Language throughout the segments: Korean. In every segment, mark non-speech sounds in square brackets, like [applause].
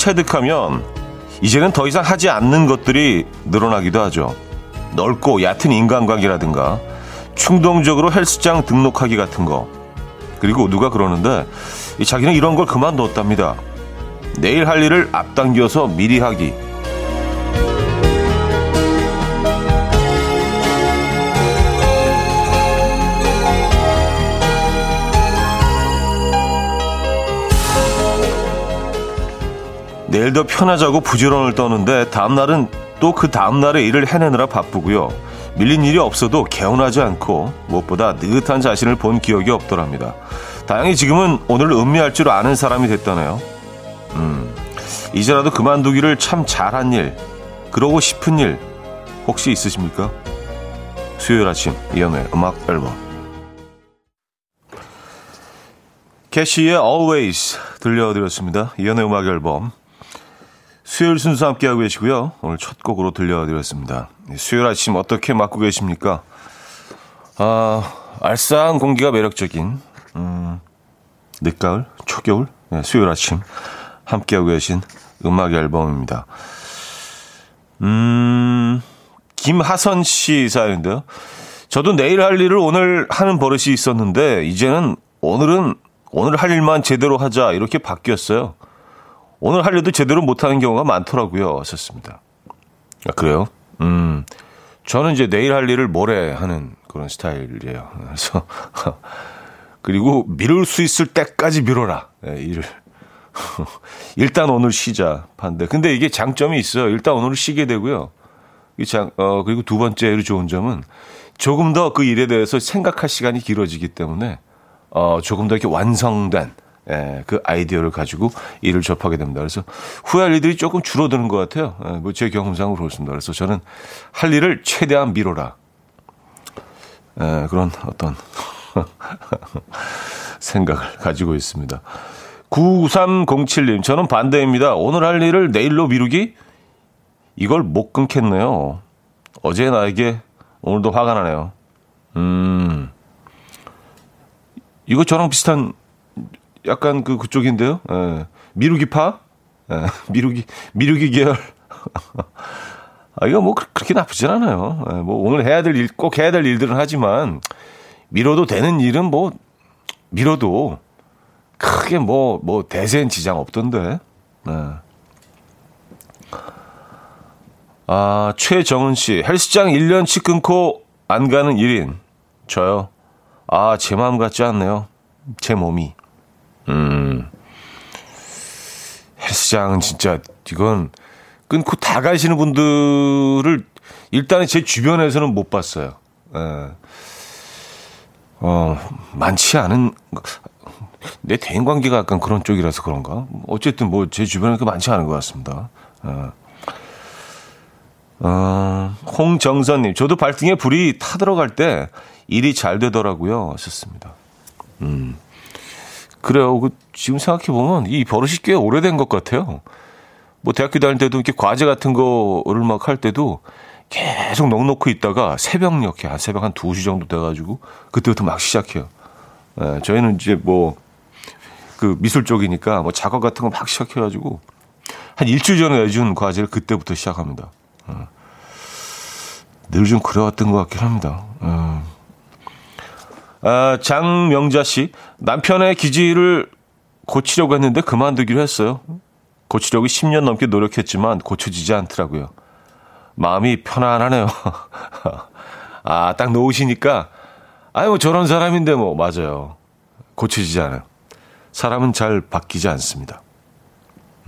체득하면 이제는 더 이상 하지 않는 것들이 늘어나기도 하죠. 넓고 얕은 인간관계라든가 충동적으로 헬스장 등록하기 같은 거. 그리고 누가 그러는데 자기는 이런 걸 그만뒀답니다. 내일 할 일을 앞당겨서 미리 하기. 내일 더 편하자고 부지런을 떠는데 다음날은 또 그 다음날의 일을 해내느라 바쁘고요. 밀린 일이 없어도 개운하지 않고 무엇보다 느긋한 자신을 본 기억이 없더랍니다. 다행히 지금은 오늘 음미할 줄 아는 사람이 됐다네요. 음, 이제라도 그만두기를 참 잘한 일, 그러고 싶은 일 혹시 있으십니까? 수요일 아침 이연의 음악 앨범 캐시의 Always 들려드렸습니다. 이연의 음악 앨범 수요일 순서 함께하고 계시고요. 오늘 첫 곡으로 들려드렸습니다. 수요일 아침 어떻게 맞고 계십니까? 아, 알싸한 공기가 매력적인, 음, 늦가을, 초겨울, 네, 수요일 아침 함께하고 계신 음악 앨범입니다. 음, 김하선 씨 사연인데요. 저도 내일 할 일을 오늘 하는 버릇이 있었는데, 이제는 오늘은 오늘 할 일만 제대로 하자, 이렇게 바뀌었어요. 오늘 할 일도 제대로 못하는 경우가 많더라고요. 하셨습니다. 아, 그래요? 음, 저는 이제 내일 할 일을 모레 하는 그런 스타일이에요. 그래서, [laughs] 그리고 미룰 수 있을 때까지 미뤄라. 네, 일을. [laughs] 일단 오늘 쉬자. 반대. 근데 이게 장점이 있어요. 일단 오늘 쉬게 되고요. 이 장, 어, 그리고 두 번째로 좋은 점은 조금 더 그 일에 대해서 생각할 시간이 길어지기 때문에, 어, 조금 더 이렇게 완성된, 예, 그 아이디어를 가지고 일을 접하게 됩니다. 그래서 후회할 일들이 조금 줄어드는 것 같아요. 예, 뭐제 경험상으로 그렇습니다. 그래서 저는 할 일을 최대한 미뤄라. 예, 그런 어떤 [laughs] 생각을 가지고 있습니다. 9307님, 저는 반대입니다. 오늘 할 일을 내일로 미루기? 이걸 못 끊겠네요. 어제 나에게 오늘도 화가 나네요. 음, 이거 저랑 비슷한 약간 그 그쪽인데요. 예. 미루기파? 예. [laughs] 미루기 미루기 계열. [laughs] 아, 이거 뭐 그렇게 나쁘진 않아요. 예. 뭐 오늘 해야 될 일, 꼭 해야 될 일들은 하지만 미뤄도 되는 일은 뭐 미뤄도 크게 뭐, 뭐 대세엔 지장 없던데. 네. 아, 최정은 씨. 헬스장 1년치 끊고 안 가는 1인. 저요. 아, 제 마음 같지 않네요. 제 몸이. 음. 헬스장은 진짜 이건 끊고 다 가시는 분들을 일단은 제 주변에서는 못 봤어요. 예. 어, 많지 않은 내 대인 관계가 약간 그런 쪽이라서 그런가? 어쨌든 뭐 제 주변에 그 많지 않은 것 같습니다. 어. 어, 홍정선님, 저도 발등에 불이 타들어갈 때 일이 잘 되더라고요. 하셨습니다. 음. 그래요. 그 지금 생각해 보면 이 버릇이 꽤 오래된 것 같아요. 뭐 대학교 다닐 때도 이렇게 과제 같은 거를 막 할 때도 계속 넉넉히 있다가 새벽녘에 한 새벽 한 2시 정도 돼 가지고 그때부터 막 시작해요. 예, 저희는 이제 뭐 그 미술 쪽이니까 뭐 작업 같은 거 막 시작해 가지고 한 일주일 전에 내준 과제를 그때부터 시작합니다. 예. 늘좀 그래왔던 것 같긴 합니다. 예. 아, 장명자 씨, 남편의 기질을 고치려고 했는데 그만두기로 했어요. 고치려고 10년 넘게 노력했지만 고쳐지지 않더라고요. 마음이 편안하네요. [laughs] 아, 딱 놓으시니까, 아유, 뭐 저런 사람인데 뭐, 맞아요. 고쳐지지 않아요. 사람은 잘 바뀌지 않습니다.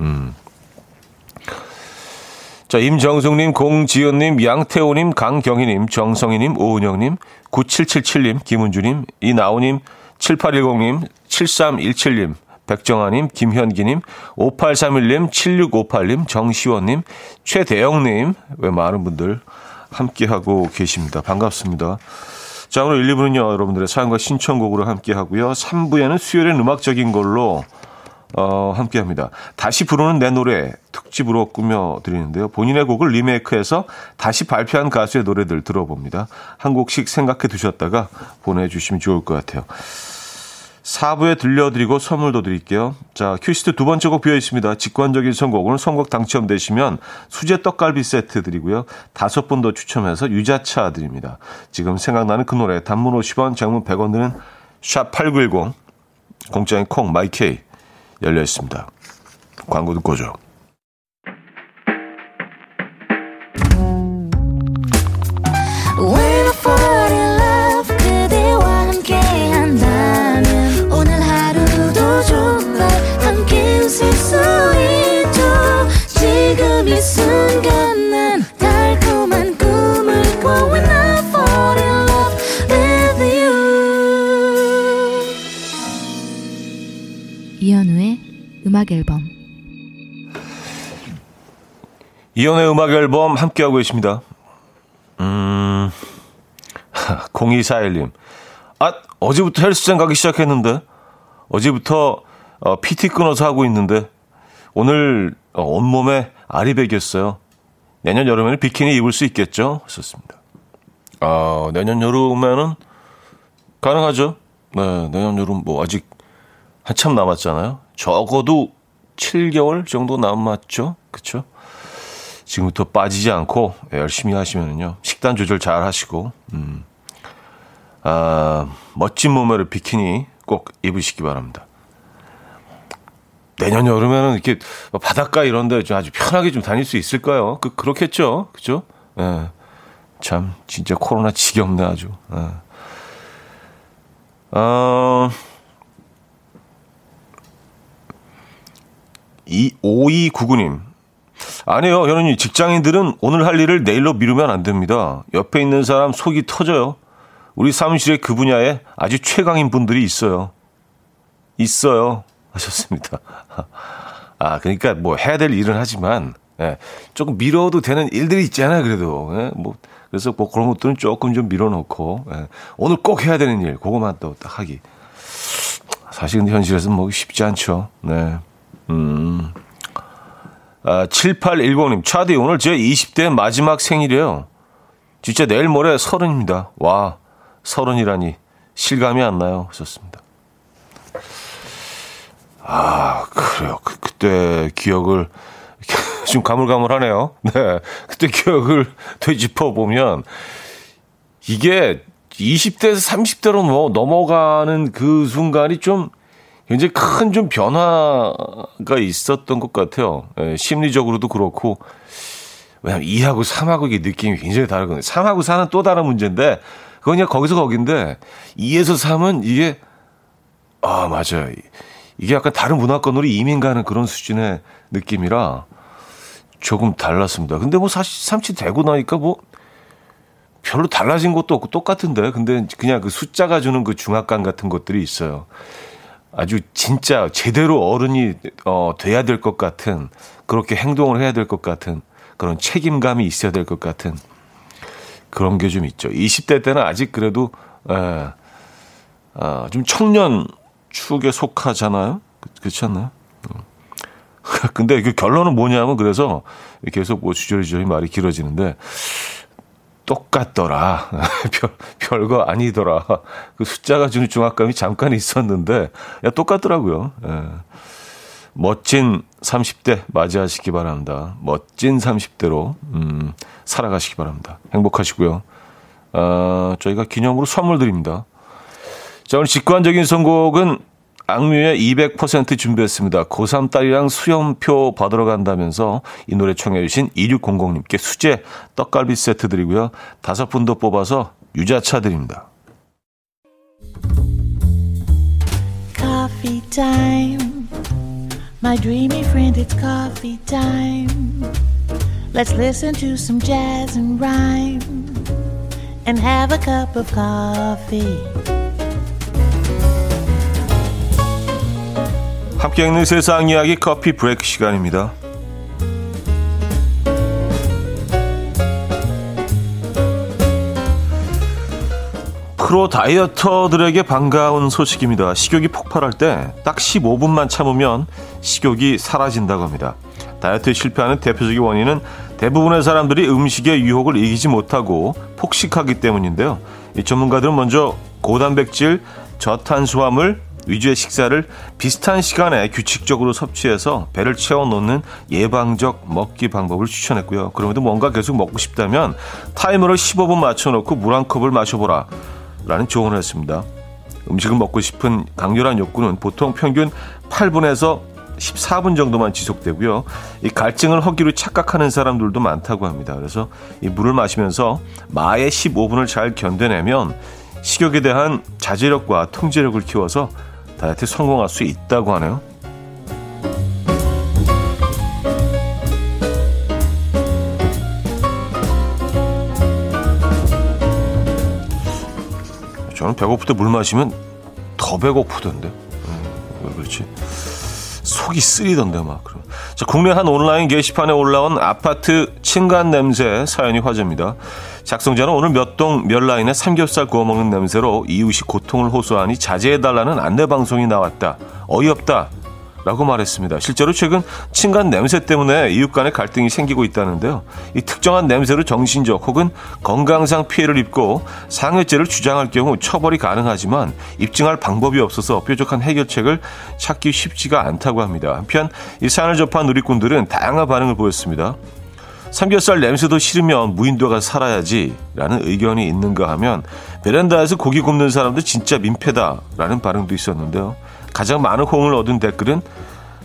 음. 자, 임정숙님, 공지연님, 양태호님, 강경희님, 정성희님, 오은영님, 9777님, 김은주님, 이나오님, 7810님, 7317님, 백정아님, 김현기님, 5831님, 7658님, 정시원님, 최대영님, 왜 많은 분들 함께하고 계십니다. 반갑습니다. 자, 오늘 1, 2부는요, 여러분들의 사연과 신청곡으로 함께하고요. 3부에는 수요일엔 음악적인 걸로 어, 함께 합니다. 다시 부르는 내 노래 특집으로 꾸며드리는데요. 본인의 곡을 리메이크해서 다시 발표한 가수의 노래들 들어봅니다. 한 곡씩 생각해 두셨다가 보내주시면 좋을 것 같아요. 4부에 들려드리고 선물도 드릴게요. 자, 큐시트 두 번째 곡 비어 있습니다. 직관적인 선곡. 오늘 선곡 당첨되시면 수제 떡갈비 세트 드리고요. 다섯 분 더 추첨해서 유자차 드립니다. 지금 생각나는 그 노래 단문 50원, 장문 100원 드는 샵8910 공짜인 콩 마이케이 열려 있습니다. 광고 듣고 오죠. 음악 앨범 이연의 음악 앨범 함께하고 계십니다. 음, [laughs] 0241님. 아, 어제부터 헬스장 가기 시작했는데, 어제부터 어, PT 끊어서 하고 있는데, 오늘 어, 온몸에 알이 배겼어요. 내년 여름에는 비키니 입을 수 있겠죠? 썼습니다. 아, 내년 여름에는 가능하죠? 네, 내년 여름 뭐 아직 한참 남았잖아요. 적어도 7개월 정도 남았죠. 그쵸? 지금부터 빠지지 않고 열심히 하시면요. 식단 조절 잘 하시고, 음, 아, 멋진 몸매를 비키니 꼭 입으시기 바랍니다. 내년 여름에는 이렇게 바닷가 이런 데 좀 아주 편하게 좀 다닐 수 있을까요? 그, 그렇겠죠. 그죠? 예. 참, 진짜 코로나 지겹네, 아주. 예. 어, 이 5299님. 아니요, 현우님. 직장인들은 오늘 할 일을 내일로 미루면 안 됩니다. 옆에 있는 사람 속이 터져요. 우리 사무실에 그 분야에 아주 최강인 분들이 있어요. 있어요. 하셨습니다. [laughs] 아, 그러니까 뭐 해야 될 일은 하지만, 예, 조금 미뤄도 되는 일들이 있잖아요, 그래도. 예, 뭐, 그래서 뭐 그런 것들은 조금 좀 밀어놓고, 예, 오늘 꼭 해야 되는 일, 그거만 또 딱 하기. 사실 근데 현실에서는 뭐 쉽지 않죠. 네. 음. 아, 7810님, 차디, 오늘 제 20대 마지막 생일이에요. 진짜 내일 모레 서른입니다. 와, 서른이라니. 실감이 안 나요. 하셨습니다. 아, 그래요. 그, 그때 기억을, [laughs] 좀 가물가물하네요. 네. 그때 기억을 [laughs] 되짚어 보면, 이게 20대에서 30대로 뭐 넘어가는 그 순간이 좀 굉장히 큰 좀 변화가 있었던 것 같아요. 예, 심리적으로도 그렇고. 왜냐면 2하고 3하고 이게 느낌이 굉장히 다르거든요. 3하고 4는 또 다른 문제인데, 그건 그냥 거기서 거긴데, 2에서 3은 이게, 아, 맞아요. 이게 약간 다른 문화권으로 이민 가는 그런 수준의 느낌이라 조금 달랐습니다. 근데 뭐 사실 30 되고 나니까 뭐 별로 달라진 것도 없고 똑같은데, 근데 그냥 그 숫자가 주는 그 중압감 같은 것들이 있어요. 아주 진짜 제대로 어른이 어 돼야 될 것 같은 그렇게 행동을 해야 될 것 같은 그런 책임감이 있어야 될 것 같은 그런 게 좀 있죠. 20대 때는 아직 그래도 에, 아, 좀 청년 축에 속하잖아요. 그, 그렇지 않나요? 음. [laughs] 근데 그 결론은 뭐냐면 그래서 계속 뭐 주저리주저리 말이 길어지는데 똑같더라. [laughs] 별, 별거 아니더라. 그 숫자가 주는 중압감이 잠깐 있었는데, 야, 똑같더라고요. 예. 멋진 30대 맞이하시기 바랍니다. 멋진 30대로, 음, 살아가시기 바랍니다. 행복하시고요. 어, 저희가 기념으로 선물 드립니다. 자, 오늘 직관적인 선곡은 악뮤의 200% 준비했습니다. 고3 딸이랑 수염표 받으러 간다면서 이 노래 청해주신 2600님께 수제 떡갈비 세트 드리고요. 다섯 분더 뽑아서 유자차 드립니다. Coffee time. My dreamy friend, it's coffee time. Let's listen to some jazz and rhyme and have a cup of coffee. 함께 읽는 세상 이야기 커피 브레이크 시간입니다. 프로 다이어터들에게 반가운 소식입니다. 식욕이 폭발할 때 딱 15분만 참으면 식욕이 사라진다고 합니다. 다이어트에 실패하는 대표적인 원인은 대부분의 사람들이 음식의 유혹을 이기지 못하고 폭식하기 때문인데요. 이 전문가들은 먼저 고단백질, 저탄수화물, 위주의 식사를 비슷한 시간에 규칙적으로 섭취해서 배를 채워놓는 예방적 먹기 방법을 추천했고요. 그럼에도 뭔가 계속 먹고 싶다면 타이머를 15분 맞춰놓고 물 한 컵을 마셔보라 라는 조언을 했습니다. 음식을 먹고 싶은 강렬한 욕구는 보통 평균 8분에서 14분 정도만 지속되고요. 이 갈증을 허기로 착각하는 사람들도 많다고 합니다. 그래서 이 물을 마시면서 마의 15분을 잘 견뎌내면 식욕에 대한 자제력과 통제력을 키워서 다이어트에 성공할 수 있다고 하네요. 저는 배고플 때 물 마시면 더 배고프던데. 음, 왜 그렇지? 속이 쓰리던데 막. 그럼. 자, 국내 한 온라인 게시판에 올라온 아파트 층간 냄새 사연이 화제입니다. 작성자는 오늘 몇 동 몇 라인에 삼겹살 구워 먹는 냄새로 이웃이 고통을 호소하니 자제해 달라는 안내 방송이 나왔다. 어이없다. 라고 말했습니다. 실제로 최근 층간 냄새 때문에 이웃 간의 갈등이 생기고 있다는데요. 이 특정한 냄새로 정신적 혹은 건강상 피해를 입고 상해죄를 주장할 경우 처벌이 가능하지만 입증할 방법이 없어서 뾰족한 해결책을 찾기 쉽지가 않다고 합니다. 한편 이 사연을 접한 누리꾼들은 다양한 반응을 보였습니다. 삼겹살 냄새도 싫으면 무인도가 살아야지 라는 의견이 있는가 하면 베란다에서 고기 굽는 사람도 진짜 민폐다 라는 반응도 있었는데요. 가장 많은 호응을 얻은 댓글은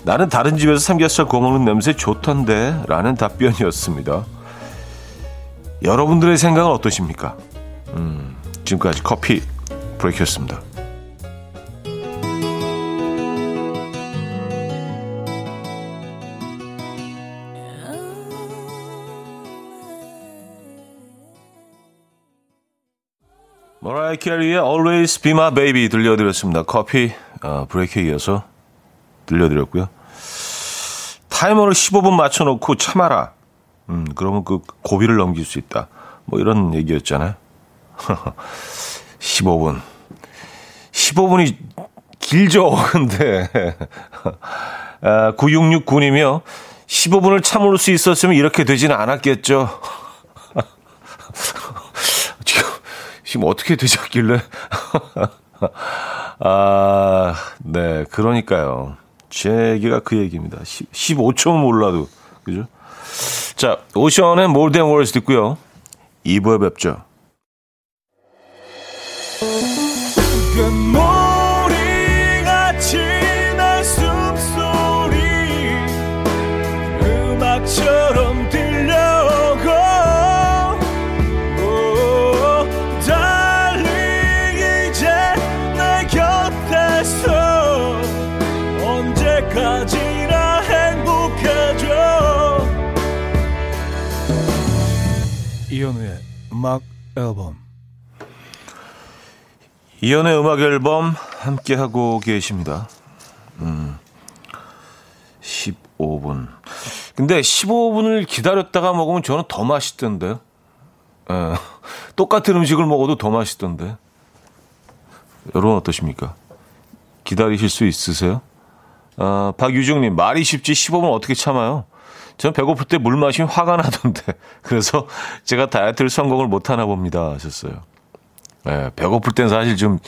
나는 다른 집에서 삼겹살 구워 먹는 냄새 좋던데 라는 답변이었습니다. 여러분들의 생각은 어떠십니까? 음, 지금까지 커피 브레이크였습니다. 머라이 캐리의 Always Be My Baby 들려드렸습니다. 커피 어, 브레이크에 이어서 들려드렸고요. 타이머를 15분 맞춰놓고 참아라. 음, 그러면 그 고비를 넘길 수 있다. 뭐 이런 얘기였잖아요. [laughs] 15분. 15분이 길죠, [laughs] 근데. 아, 9669님이요. 15분을 참을 수 있었으면 이렇게 되지는 않았겠죠. [laughs] 지금, 지금 어떻게 되셨길래. 아, 네, 그러니까요. 제 얘기가 그 얘기입니다. 15초 몰라도. 그죠? 자, 오션의 Than Words 듣고요. 2부에 뵙죠. 이현우의 음악 앨범 이현우의 음악 앨범 함께 하고 계십니다. 음, 15분. 근데 15분을 기다렸다가 먹으면 저는 더 맛있던데요. 예, 똑같은 음식을 먹어도 더 맛있던데. 여러분 어떠십니까? 기다리실 수 있으세요? 아, 박유정님, 말이 쉽지 15분 어떻게 참아요? 저는 배고플 때 물 마시면 화가 나던데. [laughs] 그래서 제가 다이어트를 성공을 못 하나 봅니다. 하셨어요. 예, 배고플 땐 사실 좀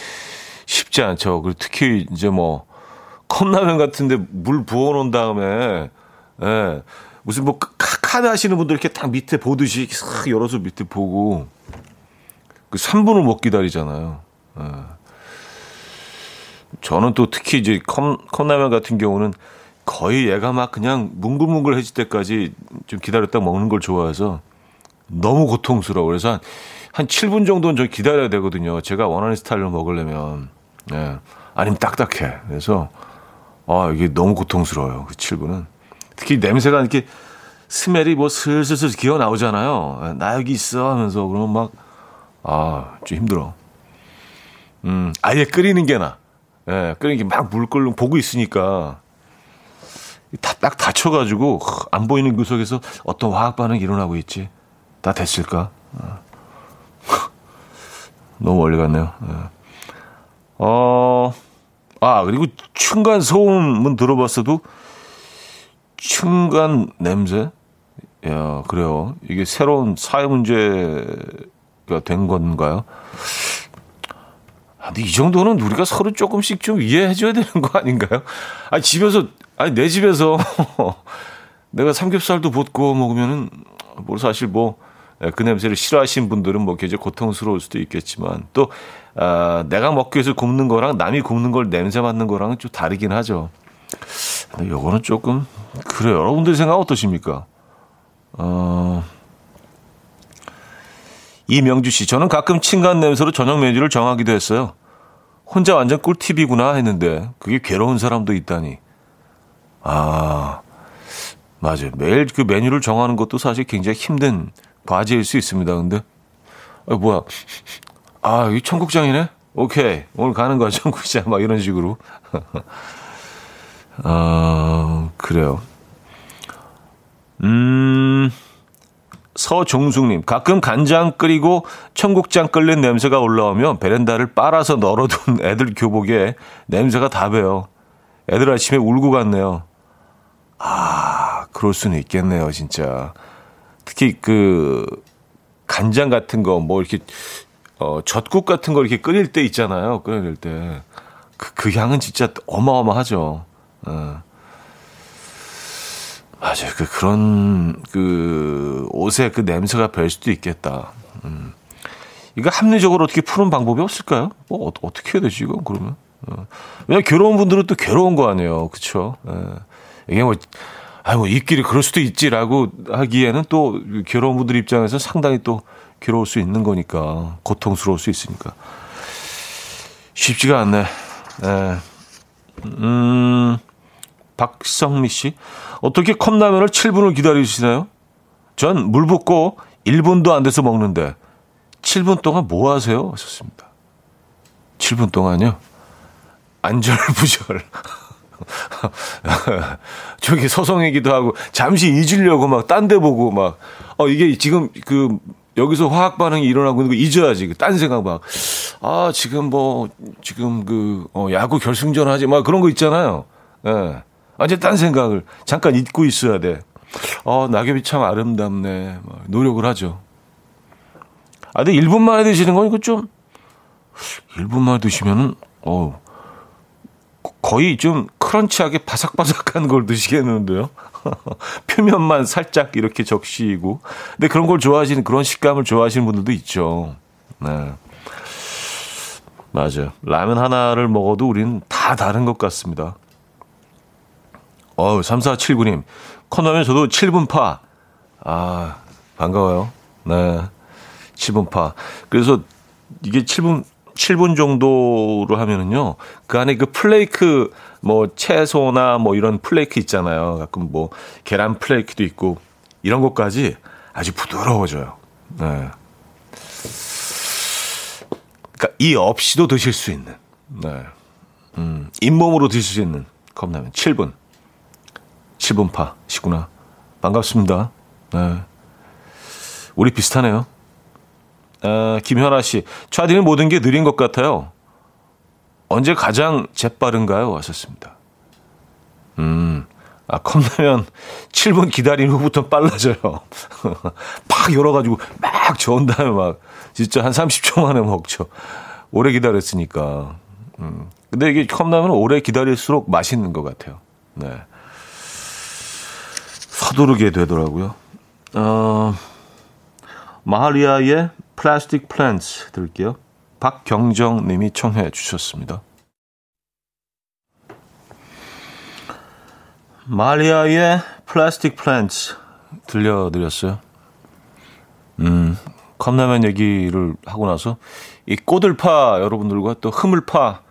쉽지 않죠. 그리고 특히 이제 뭐 컵라면 같은데 물 부어 놓은 다음에, 예, 무슨 뭐 카드 하시는 분들 이렇게 딱 밑에 보듯이 싹 열어서 밑에 보고 그 3분을 못 기다리잖아요. 예. 저는 또 특히 이제 컵, 컵라면 같은 경우는 거의 얘가 막 그냥 뭉글뭉글해질 때까지 좀 기다렸다 먹는 걸 좋아해서 너무 고통스러워. 그래서 한, 한 7분 정도는 좀 기다려야 되거든요. 제가 원하는 스타일로 먹으려면. 예. 아니면 딱딱해. 그래서, 아, 이게 너무 고통스러워요. 그 7분은. 특히 냄새가 이렇게 스멜이 뭐 슬슬슬 기어 나오잖아요. 나 여기 있어 하면서 그러면 막, 아, 좀 힘들어. 음, 아예 끓이는 게 나. 예, 끓이는 게 막 물 끓는 보고 있으니까 다 딱 닫혀가지고 안 보이는 구석에서 어떤 화학 반응이 일어나고 있지. 다 됐을까? 어. [laughs] 너무 멀리 갔네요. 어. 어, 아, 그리고 층간 소음은 들어봤어도 층간 냄새? 야, 그래요. 이게 새로운 사회 문제가 된 건가요? 근데 이 정도는 우리가 서로 조금씩 좀 이해해줘야 되는 거 아닌가요? 아니, 집에서, 아니, 내 집에서 [laughs] 내가 삼겹살도 볶고 먹으면은, 뭐 사실 뭐, 예, 그 냄새를 싫어하시는 분들은 뭐 굉장히 고통스러울 수도 있겠지만 또, 아, 내가 먹기 위해서 굽는 거랑 남이 굽는 걸 냄새 맡는 거랑은 좀 다르긴 하죠. 근데 요거는 조금, 그래요. 여러분들 생각 어떠십니까? 어, 이명주 씨, 저는 가끔 층간 냄새로 저녁 메뉴를 정하기도 했어요. 혼자 완전 꿀팁이구나 했는데 그게 괴로운 사람도 있다니. 아, 맞아요. 매일 그 메뉴를 정하는 것도 사실 굉장히 힘든 과제일 수 있습니다. 근데 아, 뭐야? 아, 이 청국장이네. 오케이. 오늘 가는 거야, [laughs] 청국장. 막 이런 식으로. 아, [laughs] 그래요. 음. 서종숙님, 가끔 간장 끓이고 청국장 끓는 냄새가 올라오면 베란다를 빨아서 널어둔 애들 교복에 냄새가 다 배요. 애들 아침에 울고 갔네요. 아, 그럴 수는 있겠네요, 진짜. 특히 그 간장 같은 거, 뭐 이렇게, 어, 젖국 같은 거 이렇게 끓일 때 있잖아요. 끓일 때. 그, 그 향은 진짜 어마어마하죠. 어. 맞아요. 그, 그런, 그, 옷에 그 냄새가 별 수도 있겠다. 음. 이거 합리적으로 어떻게 푸는 방법이 없을까요? 뭐, 어, 떻게 해야 되지, 이건, 그러면? 어. 왜냐, 괴로운 분들은 또 괴로운 거 아니에요. 그쵸? 예. 이게 뭐, 아, 뭐, 입길이 그럴 수도 있지라고 하기에는 또 괴로운 분들 입장에서 상당히 또 괴로울 수 있는 거니까. 고통스러울 수 있으니까. 쉽지가 않네. 예. 음, 박성미 씨. 어떻게 컵라면을 7분을 기다리시나요? 전 물 붓고 1분도 안 돼서 먹는데 7분 동안 뭐 하세요? 하셨습니다. 7분 동안요? 안절부절. [laughs] 저기 서성이기도 하고 잠시 잊으려고 막 딴 데 보고 막 어 이게 지금 그 여기서 화학 반응이 일어나고 있는 거 잊어야지. 그딴 생각 막. 아, 지금 뭐, 지금 그, 어, 야구 결승전 하지. 막 그런 거 있잖아요. 예. 네. 완전 딴 생각을 잠깐 잊고 있어야 돼. 어, 낙엽이 참 아름답네. 노력을 하죠. 아, 근데 1분 만에 드시는 건 이거 좀, 1분 만에 드시면은, 어 거의 좀 크런치하게 바삭바삭한 걸 드시겠는데요. [laughs] 표면만 살짝 이렇게 적시고. 근데 그런 걸 좋아하시는, 그런 식감을 좋아하시는 분들도 있죠. 네. 맞아요. 라면 하나를 먹어도 우리는 다 다른 것 같습니다. 어우, 3479님. 컵라면 저도 7분 파. 아, 반가워요. 네. 7분 파. 그래서 이게 7분, 7분 정도로 하면은요. 그 안에 그 플레이크, 뭐, 채소나 뭐 이런 플레이크 있잖아요. 가끔 뭐, 계란 플레이크도 있고, 이런 것까지 아주 부드러워져요. 네. 그러니까 이 없이도 드실 수 있는, 네. 음, 잇몸으로 드실 수 있는 컵라면 7분. 7분파시구나. 반갑습니다. 네. 우리 비슷하네요. 아, 김현아 씨, 차디는 모든 게 느린 것 같아요. 언제 가장 재빠른가요? 하셨습니다. 음, 아, 컵라면 [laughs] 7분 기다린 후부터 빨라져요. [laughs] 팍 열어가지고 막 저은 다음에 막 진짜 한 30초 만에 먹죠. 오래 기다렸으니까. 음. 근데 이게 컵라면 오래 기다릴수록 맛있는 것 같아요. 네. 서두르게 되더라고요. 어, 마할리아의 Plastic Plants 들을게요. 박경정 님이 청해 주셨습니다. 마할리아의 Plastic Plants 들려드렸어요. 음, 컵라면 얘기를 하고 나서 이 꼬들파 여러분들과 또 흐물파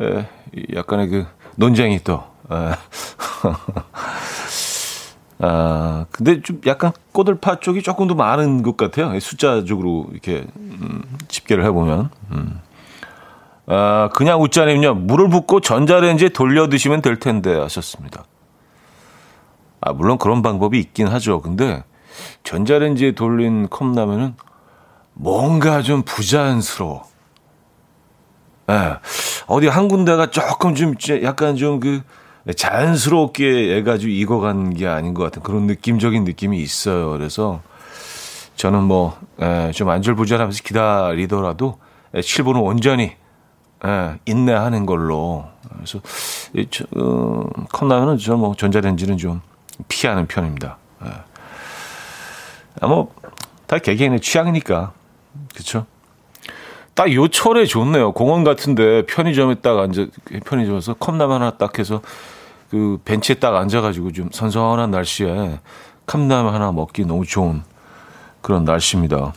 에, 약간의 그 논쟁이 또 에, [laughs] 아, 근데 좀 약간 꼬들파 쪽이 조금 더 많은 것 같아요. 숫자적으로 이렇게, 음, 집계를 해보면. 음. 아, 그냥 웃자님요. 물을 붓고 전자레인지에 돌려 드시면 될 텐데 하셨습니다. 아, 물론 그런 방법이 있긴 하죠. 근데 전자레인지에 돌린 컵라면은 뭔가 좀 부자연스러워. 예. 네. 어디 한 군데가 조금 좀 약간 좀그 자연스럽게 해가지고 익어간 게 아닌 것 같은 그런 느낌적인 느낌이 있어요. 그래서 저는 뭐, 좀 안절부절하면서 기다리더라도 7분은 온전히 예, 인내하는 걸로. 그래서 이, 저, 어, 컵라면은 저뭐 전자레인지는 좀 피하는 편입니다. 예. 아, 뭐, 다 개개인의 취향이니까. 그쵸? 딱 요철에 좋네요. 공원 같은데 편의점에 딱 앉아, 편의점에서 컵라면 하나 딱 해서 그 벤치에 딱 앉아가지고 좀 선선한 날씨에 컵라면 하나 먹기 너무 좋은 그런 날씨입니다.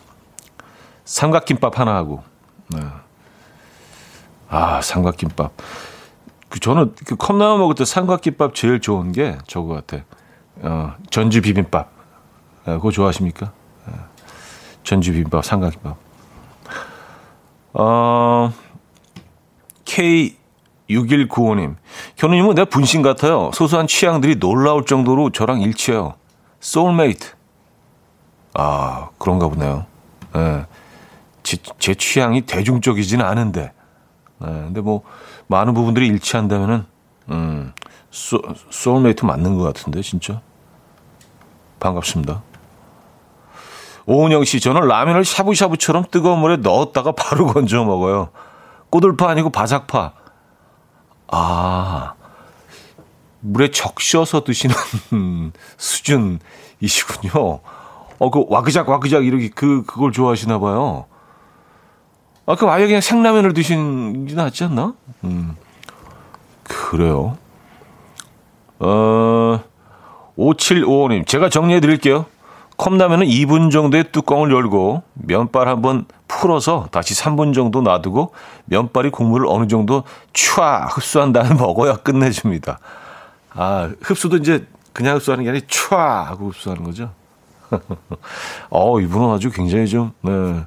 삼각김밥 하나 하고. 네. 아, 삼각김밥. 그 저는 그 컵라면 먹을 때 삼각김밥 제일 좋은 게 저거 같아. 어, 전주 비빔밥. 네, 그거 좋아하십니까? 네. 전주 비빔밥, 삼각김밥. 어, K6195님. 현우님은 내 분신 같아요. 소소한 취향들이 놀라울 정도로 저랑 일치해요. 소울메이트. 아, 그런가 보네요. 예. 네. 제, 제 취향이 대중적이지는 않은데, 네, 근데 뭐 많은 부분들이 일치한다면은 음, 소, 소울메이트 맞는 것 같은데 진짜 반갑습니다. 오은영 씨, 저는 라면을 샤브샤브처럼 뜨거운 물에 넣었다가 바로 [laughs] 건져 먹어요. 꼬들파 아니고 바삭파. 아, 물에 적셔서 드시는 [laughs] 수준이시군요. 어, 그 와그작 와그작 이렇게 그 그걸 좋아하시나 봐요. 아, 그럼 아예 그냥 생라면을 드시는 게 낫지 않나? 음. 그래요. 어, 5755님, 제가 정리해 드릴게요. 컵라면은 2분 정도의 뚜껑을 열고 면발 한번 풀어서 다시 3분 정도 놔두고 면발이 국물을 어느 정도 촤 흡수한 다음에 [laughs] 먹어야 끝내줍니다. 아, 흡수도 이제 그냥 흡수하는 게 아니라 촤 하고 흡수하는 거죠. [laughs] 어, 이분은 아주 굉장히 좀, 네.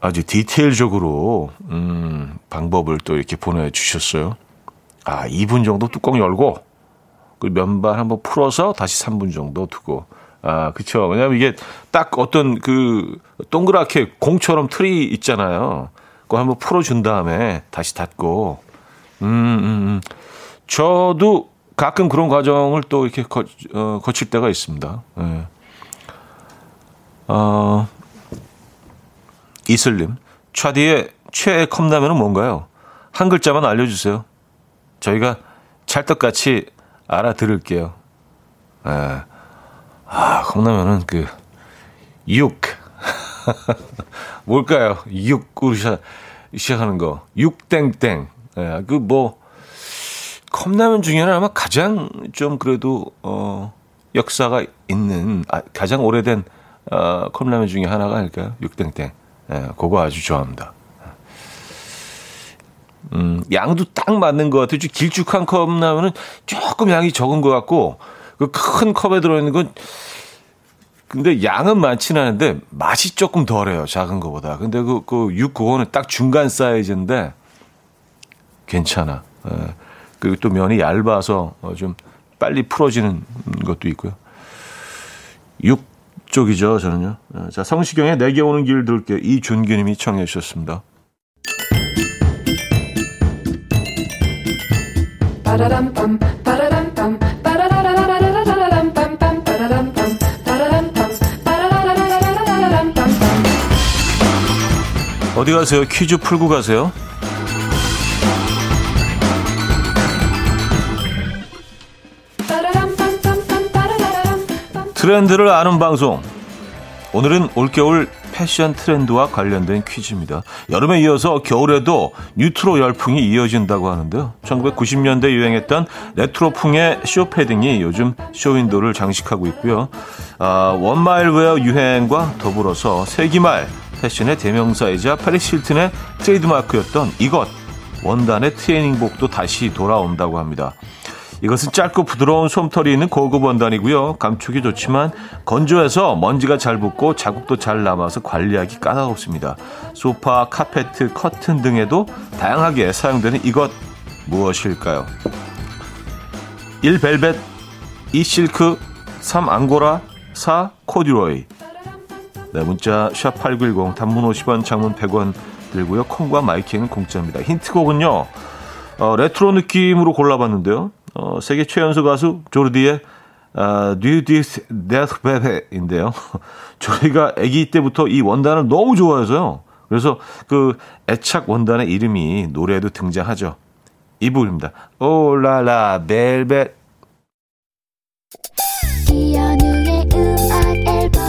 아주 디테일적으로 음, 방법을 또 이렇게 보내주셨어요. 아, 2분 정도 뚜껑 열고 그 면발 한번 풀어서 다시 3분 정도 두고 아, 그쵸. 왜냐면 이게 딱 어떤 그 동그랗게 공처럼 틀이 있잖아요. 그거 한번 풀어준 다음에 다시 닫고 음, 음, 음. 저도 가끔 그런 과정을 또 이렇게 거, 어, 거칠 때가 있습니다. 예. 어, 이슬님, 차디의 최애 컵라면은 뭔가요? 한 글자만 알려주세요. 저희가 찰떡같이 알아들을게요. 예. 아, 컵라면은 그, 육. [laughs] 뭘까요? 육으로 시작 하는 거. 육땡땡. 예, 그 뭐, 컵라면 중에는 아마 가장 좀 그래도, 어, 역사가 있는, 아, 가장 오래된, 어, 컵라면 중에 하나가 아닐까요? 육땡땡. 예, 그거 아주 좋아합니다. 음, 양도 딱 맞는 것 같아요. 길쭉한 컵 나면은 조금 양이 적은 것 같고, 그 큰 컵에 들어있는 건, 근데 양은 많지는 않은데 맛이 조금 덜해요. 작은 것보다. 근데 그, 그 육, 그거는 딱 중간 사이즈인데, 괜찮아. 예. 그리고 또 면이 얇아서 어, 좀 빨리 풀어지는 것도 있고요. 육 쪽이죠, 저는요. 어, 자, 성시경의 내게 오는 길 들을게요. 이준규님이 청해 주셨습니다. 어디 가세요? 퀴즈 풀고 가세요. 트렌드를 아는 방송. 오늘은 올겨울 패션 트렌드와 관련된 퀴즈입니다. 여름에 이어서 겨울에도 뉴트로 열풍이 이어진다고 하는데요. 1990년대 유행했던 레트로풍의 숏패딩이 요즘 쇼윈도를 장식하고 있고요. 아, one-mile wear 유행과 더불어서 세기말 패션의 대명사이자 파리스 힐튼의 트레이드마크였던 이것 원단의 트레이닝복도 다시 돌아온다고 합니다. 이것은 짧고 부드러운 솜털이 있는 고급 원단이고요. 감촉이 좋지만 건조해서 먼지가 잘 붙고 자국도 잘 남아서 관리하기 까다롭습니다. 소파, 카페트, 커튼 등에도 다양하게 사용되는 이것 무엇일까요? 1. 벨벳 2. 실크 3. 앙고라 4. 코듀로이 네, 문자 샵8910 단문 50원 장문 100원 들고요. 콩과 마이케이는 공짜입니다. 힌트곡은요. 어, 레트로 느낌으로 골라봤는데요. 어, 세계 최연소 가수 조르디의 어, Dur dur d'être bébé인데요. [laughs] 저희가 아기 때부터 이 원단을 너무 좋아해서요. 그래서 그 애착 원단의 이름이 노래에도 등장하죠. 이 부분입니다. 오라라 벨벳 음악 앨범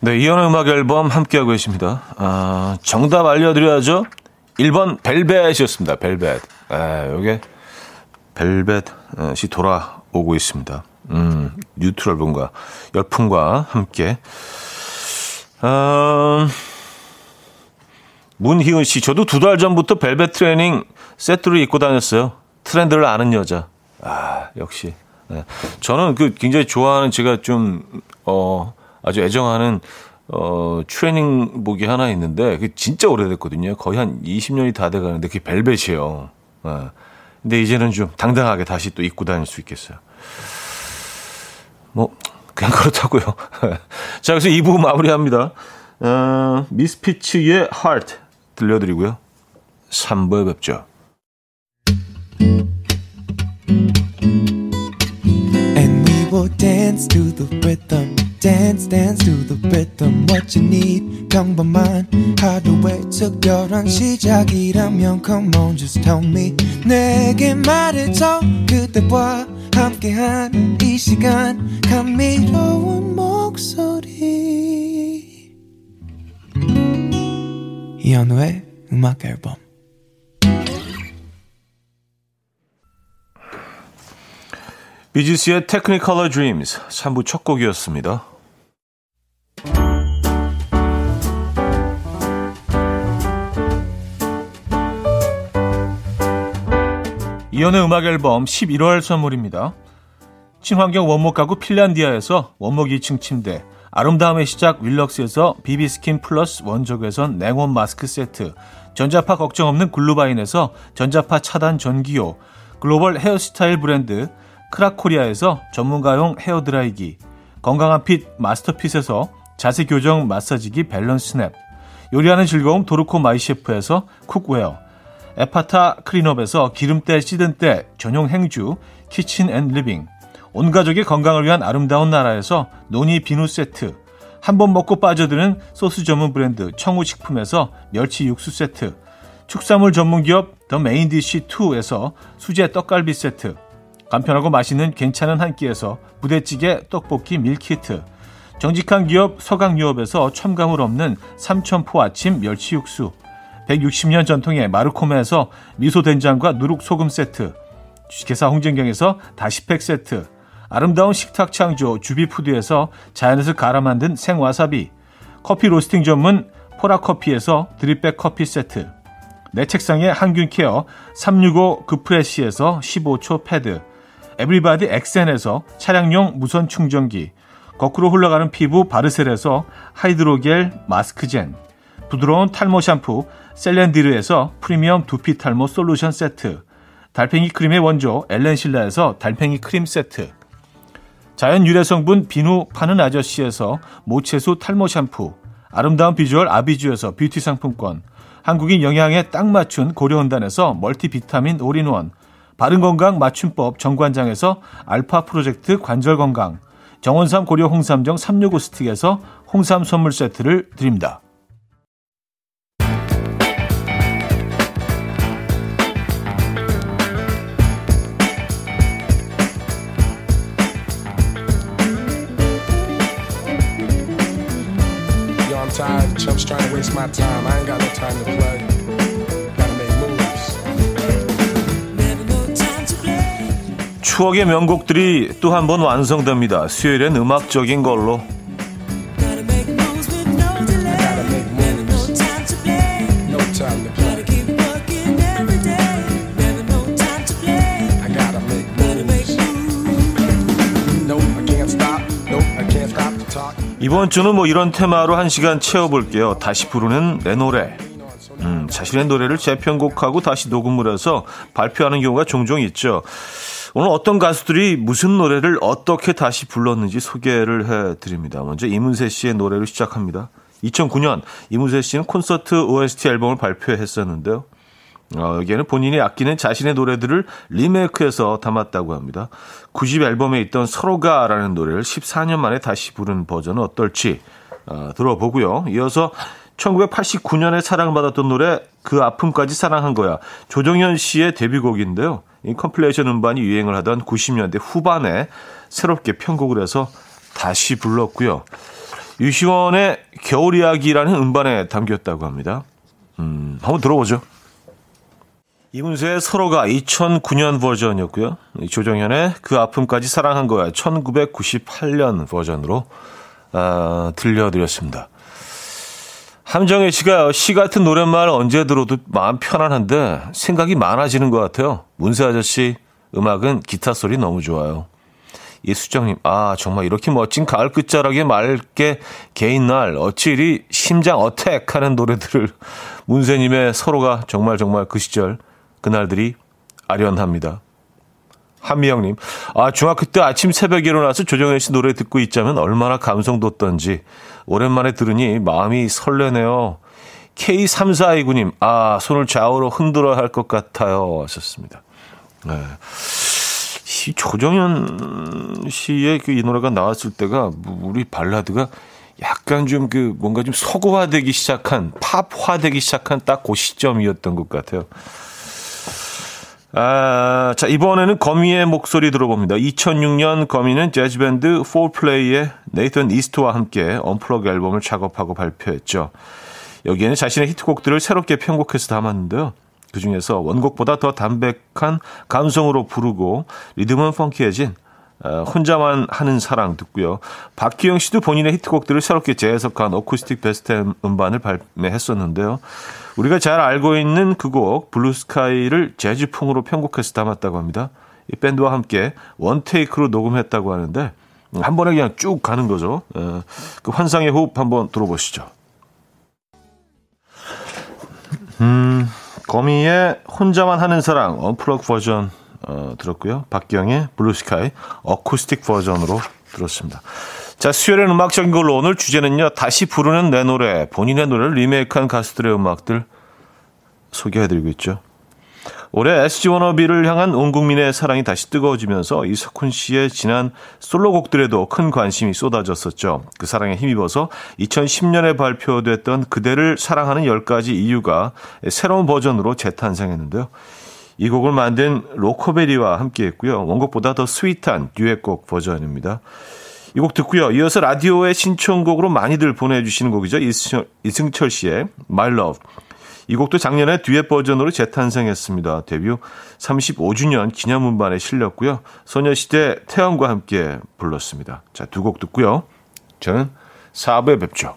네, 이연우의 음악 앨범 함께하고 계십니다. 아, 정답 알려드려야죠. 1번 벨벳이었습니다. 벨벳. 아, 요게 벨벳이 돌아오고 있습니다. 음, 뉴트럴 분과 열풍과 함께. 어, 문희은 씨, 저도 두 달 전부터 벨벳 트레이닝 세트를 입고 다녔어요. 트렌드를 아는 여자. 아, 역시. 네. 저는 그 굉장히 좋아하는 제가 좀, 어, 아주 애정하는, 어, 트레이닝복이 하나 있는데, 그 진짜 오래됐거든요. 거의 한 20년이 다 돼 가는데, 그게 벨벳이에요. 네. 근데 이제는 좀 당당하게 다시 또 입고 다닐 수 있겠어요. 뭐, 그냥 그렇다고요. [laughs] 자, 그래서 2부 마무리합니다. 어, 미스피츠의 Heart 들려드리고요. 3부에 뵙죠. And we will dance to the rhythm. Dance dance to the rhythm what you need 평범한 하루의 특별한 시작이라면 come on just tell me 내게 말해줘 그대와 함께한 이 시간 감미로운 목소리 이현우의 음악 앨범 비지스의 Technicolor Dreams 3부 첫 곡이었습니다. 이현우의 음악 앨범 11월 선물입니다. 친환경 원목 가구 핀란디아에서 원목 2층 침대, 아름다움의 시작 윌럭스에서 비비스킨 플러스 원적외선 냉온 마스크 세트, 전자파 걱정 없는 글루바인에서 전자파 차단 전기요, 글로벌 헤어스타일 브랜드 크라코리아에서 전문가용 헤어드라이기, 건강한 핏 마스터핏에서 자세 교정 마사지기 밸런스 냅, 요리하는 즐거움 도르코 마이셰프에서 쿡웨어, 에파타 클린업에서 기름때 찌든 때 전용 행주 키친 앤 리빙, 온 가족의 건강을 위한 아름다운 나라에서 노니 비누 세트, 한 번 먹고 빠져드는 소스 전문 브랜드 청우식품에서 멸치 육수 세트, 축산물 전문 기업 더 메인디시 2에서 수제 떡갈비 세트, 간편하고 맛있는 괜찮은 한 끼에서 부대찌개 떡볶이 밀키트. 정직한 기업 서강유업에서 첨가물 없는 삼천포 아침 멸치 육수. 160년 전통의 마르코메에서 미소된장과 누룩소금 세트. 주식회사 홍진경에서 다시팩 세트. 아름다운 식탁 창조 주비푸드에서 자연에서 갈아 만든 생와사비. 커피 로스팅 전문 포라커피에서 드립백 커피 세트. 내 책상에 항균 케어 365 그프레시에서 15초 패드 에브리바디 엑센에서 차량용 무선 충전기, 거꾸로 흘러가는 피부 바르셀에서 하이드로겔 마스크젠, 부드러운 탈모 샴푸 셀렌디르에서 프리미엄 두피 탈모 솔루션 세트, 달팽이 크림의 원조 엘렌실라에서 달팽이 크림 세트, 자연 유래 성분 비누 파는 아저씨에서 모체수 탈모 샴푸, 아름다운 비주얼 아비주에서 뷰티 상품권, 한국인 영양에 딱 맞춘 고려원단에서 멀티비타민 올인원, 바른건강 맞춤법 정관장에서 알파 프로젝트 관절건강, 정원삼 고려 홍삼정 365 스틱에서 홍삼 선물 세트를 드립니다. tired. Chumps trying to waste my time. I ain't got no time to play. 추억의 명곡들이 또 한 번 완성됩니다. 수요일엔 음악적인 걸로. 이번 주는 뭐 이런 테마로 한 시간 채워볼게요. 다시 부르는 내 노래. 음, 자신의 노래를 재편곡하고 다시 녹음을 해서 발표하는 경우가 종종 있죠. 오늘 어떤 가수들이 무슨 노래를 어떻게 다시 불렀는지 소개를 해드립니다. 먼저 이문세 씨의 노래로 시작합니다. 2009년 이문세 씨는 콘서트 OST 앨범을 발표했었는데요. 어, 여기에는 본인이 아끼는 자신의 노래들을 리메이크해서 담았다고 합니다. 90 앨범에 있던 서로가라는 노래를 14년 만에 다시 부른 버전은 어떨지 어, 들어보고요. 이어서 1989년에 사랑받았던 노래 그 아픔까지 사랑한 거야. 조정현 씨의 데뷔곡인데요. 이 컴플레이션 음반이 유행을 하던 90년대 후반에 새롭게 편곡을 해서 다시 불렀고요. 유시원의 겨울 이야기라는 음반에 담겼다고 합니다. 음, 한번 들어보죠. 이문세의 서로가 2009년 버전이었고요. 조정현의 그 아픔까지 사랑한 거야 1998년 버전으로 아, 들려드렸습니다. 함정혜 씨가 시 같은 노랫말 언제 들어도 마음 편안한데 생각이 많아지는 것 같아요. 문세 아저씨 음악은 기타 소리 너무 좋아요. 이수정님, 아, 정말 이렇게 멋진 가을 끝자락에 맑게 개인 날, 어찌 이리 심장 어택 하는 노래들을 [laughs] 문세님의 서로가 정말 정말 그 시절, 그날들이 아련합니다. 한미영님, 아, 중학교 때 아침 새벽에 일어나서 조정현 씨 노래 듣고 있자면 얼마나 감성 돋던지 오랜만에 들으니 마음이 설레네요. K3429님, 아, 손을 좌우로 흔들어 할 것 같아요. 하셨습니다. 네. 이 조정현 씨의 그 이 노래가 나왔을 때가 우리 발라드가 약간 좀 그 뭔가 좀 서구화되기 시작한 팝화되기 시작한 딱 그 시점이었던 것 같아요. 아, 자, 이번에는 거미의 목소리 들어봅니다. 2006년 거미는 재즈밴드 4플레이의 네이턴 이스트와 함께 언플러그 앨범을 작업하고 발표했죠. 여기에는 자신의 히트곡들을 새롭게 편곡해서 담았는데요. 그 중에서 원곡보다 더 담백한 감성으로 부르고 리듬은 펑키해진 어, 혼자만 하는 사랑 듣고요. 박기영 씨도 본인의 히트곡들을 새롭게 재해석한 어쿠스틱 베스트 음반을 발매했었는데요. 우리가 잘 알고 있는 그 곡 Blue Sky를 재즈풍으로 편곡해서 담았다고 합니다. 이 밴드와 함께 one take로 녹음했다고 하는데 한 번에 그냥 쭉 가는 거죠. 어, 그 환상의 호흡 한번 들어보시죠. 음, 거미의 혼자만 하는 사랑 unplug 버전 어, 들었고요. 박기영의 Blue Sky 어쿠스틱 버전으로 들었습니다. 자, 수요일의 음악적인 걸로 오늘 주제는요. 다시 부르는 내 노래, 본인의 노래를 리메이크한 가수들의 음악들 소개해드리고 있죠. 올해 SG 워너비를 향한 온 국민의 사랑이 다시 뜨거워지면서 이석훈 씨의 지난 솔로곡들에도 큰 관심이 쏟아졌었죠. 그 사랑에 힘입어서 2010년에 발표됐던 그대를 사랑하는 10가지 이유가 새로운 버전으로 재탄생했는데요. 이 곡을 만든 로코베리와 함께 했고요. 원곡보다 더 sweet한 듀엣곡 버전입니다. 이 곡 듣고요. 이어서 라디오의 신청곡으로 많이들 보내주시는 곡이죠. 이승철 씨의 My Love. 이 곡도 작년에 듀엣 버전으로 재탄생했습니다. 데뷔 35주년 기념 음반에 실렸고요. 소녀시대 태연과 함께 불렀습니다. 자, 두 곡 듣고요. 저는 4부에 뵙죠.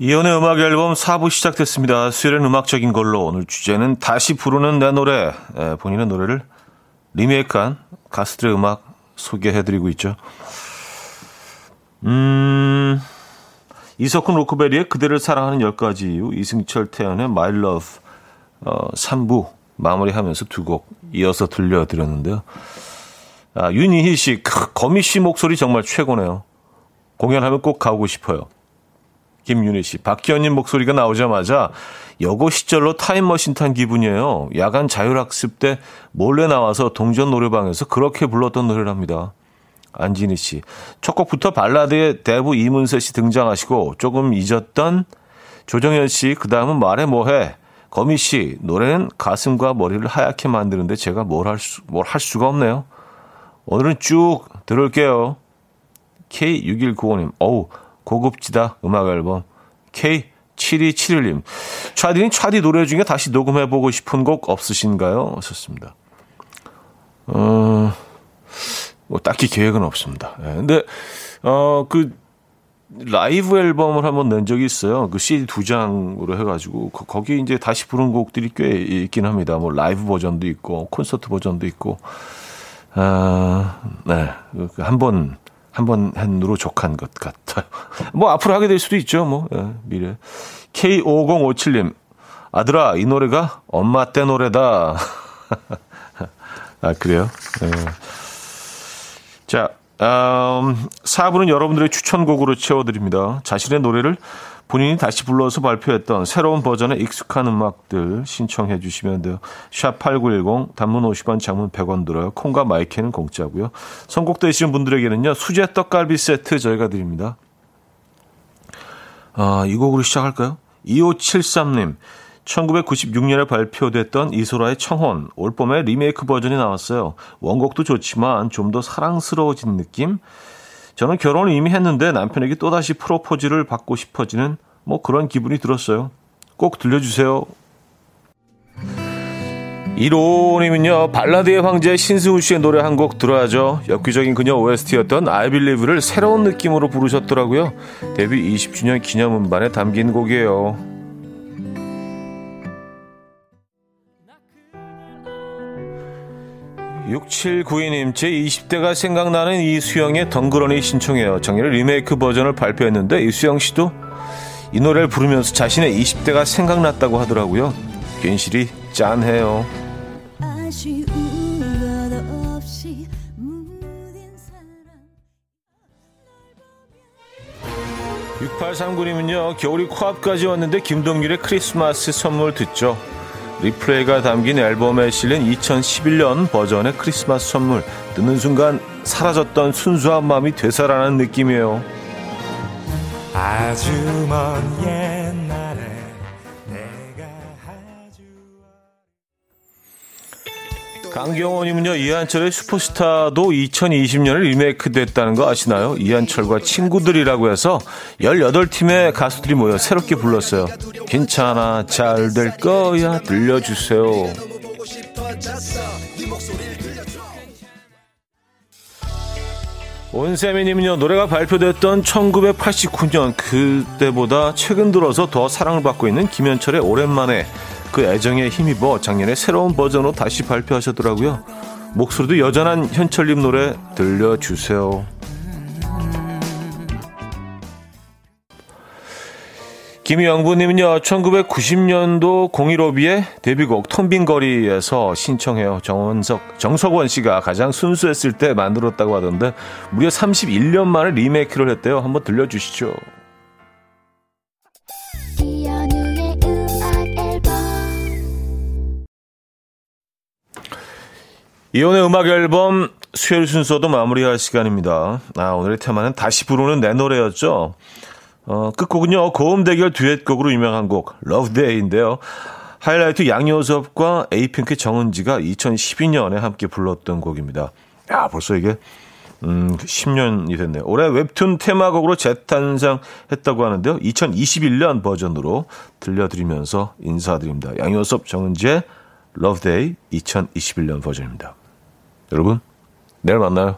이연의 음악 앨범 4부 시작됐습니다. 수요일은 음악적인 걸로 오늘 주제는 다시 부르는 내 노래, 에, 본인의 노래를 리메이크한 가수들의 음악 소개해드리고 있죠. 음, 이석훈 로크베리의 그대를 사랑하는 10가지 이유, 이승철 태연의 My Love 어, 3부 마무리하면서 두 곡 이어서 들려드렸는데요. 아, 윤희희 씨, 거미 씨 목소리 정말 최고네요. 공연하면 꼭 가고 싶어요. 김윤희 씨, 박기현님 목소리가 나오자마자 여고 시절로 타임머신 탄 기분이에요. 야간 자율학습 때 몰래 나와서 동전 노래방에서 그렇게 불렀던 노래랍니다. 안진희 씨, 첫 곡부터 발라드의 대부 이문세 씨 등장하시고 조금 잊었던 조정현 씨, 그 다음은 말해 뭐해. 거미 씨, 노래는 가슴과 머리를 하얗게 만드는데 제가 뭘 할 수, 뭘 할 수가 없네요. 오늘은 쭉 들을게요. K6195님, 어우, 고급지다 음악 앨범 K7271님 차디는 차디 노래 중에 다시 녹음해보고 싶은 곡 없으신가요? 하셨습니다. 어, 뭐 딱히 계획은 없습니다. 네, 근데 어, 그 라이브 앨범을 한번 낸 적이 있어요. 그 CD 두 장으로 해가지고 그, 거기 이제 다시 부른 곡들이 꽤 있긴 합니다. 뭐 라이브 버전도 있고 콘서트 버전도 있고 아, 네. 그한 번, 한번 한으로 족한 것 같아요. [laughs] 뭐 앞으로 하게 될 수도 있죠. 뭐, 예, 미래. K5057님. 아들아, 이 노래가 엄마 때 노래다. [laughs] 아, 그래요? 예. 자, 음, 4부는 여러분들의 추천곡으로 채워드립니다. 자신의 노래를 본인이 다시 불러서 발표했던 새로운 버전의 익숙한 음악들 신청해 주시면 돼요. 샵 8910 단문 50원 장문 100원 들어요. 콩과 마이크는 공짜고요. 선곡되시는 분들에게는요. 수제 떡갈비 세트 저희가 드립니다. 아, 이 곡으로 시작할까요? 2573님. 1996년에 발표됐던 이소라의 청혼, 올 봄에 리메이크 버전이 나왔어요. 원곡도 좋지만 좀 더 사랑스러워진 느낌? 저는 결혼을 이미 했는데 남편에게 또다시 프로포즈를 받고 싶어지는 뭐 그런 기분이 들었어요. 꼭 들려주세요. 1호님은요, 발라드의 황제 신승우 씨의 노래 한 곡 들어야죠. 엽기적인 그녀 OST였던 I Believe를 새로운 느낌으로 부르셨더라고요. 데뷔 20주년 기념 음반에 담긴 곡이에요. 6792님, 제 20대가 생각나는 이수영의 덩그러니 신청해요. 정년에 리메이크 버전을 발표했는데 이수영 씨도 이 노래를 부르면서 자신의 20대가 생각났다고 하더라고요. 괜시리 짠해요. 6839님은요, 겨울이 코앞까지 왔는데 김동률의 크리스마스 선물 듣죠. 리플레이가 담긴 앨범에 실린 2011년 버전의 크리스마스 선물. 듣는 순간 사라졌던 순수한 마음이 되살아나는 느낌이에요. 아주 먼 옛날 강경원님은요 이한철의 슈퍼스타도 2020년에 리메이크 됐다는 거 아시나요? 이한철과 친구들이라고 해서 18팀의 가수들이 모여 새롭게 불렀어요. 괜찮아 잘 될 거야 들려주세요. 온세미님은요 노래가 발표됐던 1989년 그때보다 최근 들어서 더 사랑을 받고 있는 김현철의 오랜만에 그 애정에 힘입어 작년에 새로운 버전으로 다시 발표하셨더라고요. 목소리도 여전한 현철님 노래 들려주세요. 김영부님은요, 1990년도 015B의 데뷔곡 텅빈 거리에서 신청해요. 정원석, 정석원 씨가 가장 순수했을 때 만들었다고 하던데, 무려 31년 만에 리메이크를 했대요. 한번 들려주시죠. 이혼의 음악 앨범 수요일 순서도 마무리할 시간입니다. 아, 오늘의 테마는 다시 부르는 내 노래였죠. 어, 끝곡은요, 고음 대결 듀엣곡으로 유명한 곡, Love Day인데요. 하이라이트 양요섭과 에이핑크 정은지가 2012년에 함께 불렀던 곡입니다. 야, 벌써 이게, 음, 10년이 됐네요. 올해 웹툰 테마곡으로 재탄생 했다고 하는데요. 2021년 버전으로 들려드리면서 인사드립니다. 양요섭 정은지의 Love Day 2021년 버전입니다. 여러분, 내일 만나요.